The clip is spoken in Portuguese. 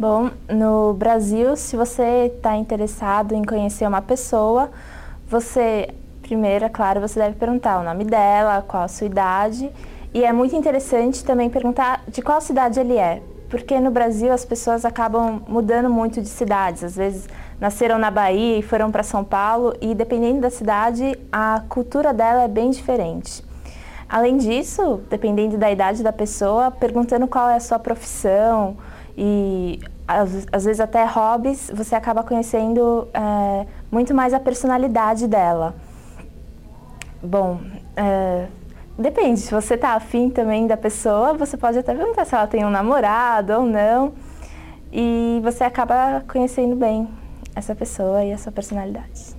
Bom, no Brasil, se você está interessado em conhecer uma pessoa, você, primeiro, é claro, você deve perguntar o nome dela, qual a sua idade. E é muito interessante também perguntar de qual cidade ele é, porque no Brasil as pessoas acabam mudando muito de cidades. Às vezes nasceram na Bahia e foram para São Paulo, e dependendo da cidade, a cultura dela é bem diferente. Além disso, dependendo da idade da pessoa, perguntando qual é a sua profissão, e às, às vezes até hobbies, você acaba conhecendo é, muito mais a personalidade dela. Bom, é, depende, se você está afim também da pessoa, você pode até perguntar se ela tem um namorado ou não, e você acaba conhecendo bem essa pessoa e a sua personalidade.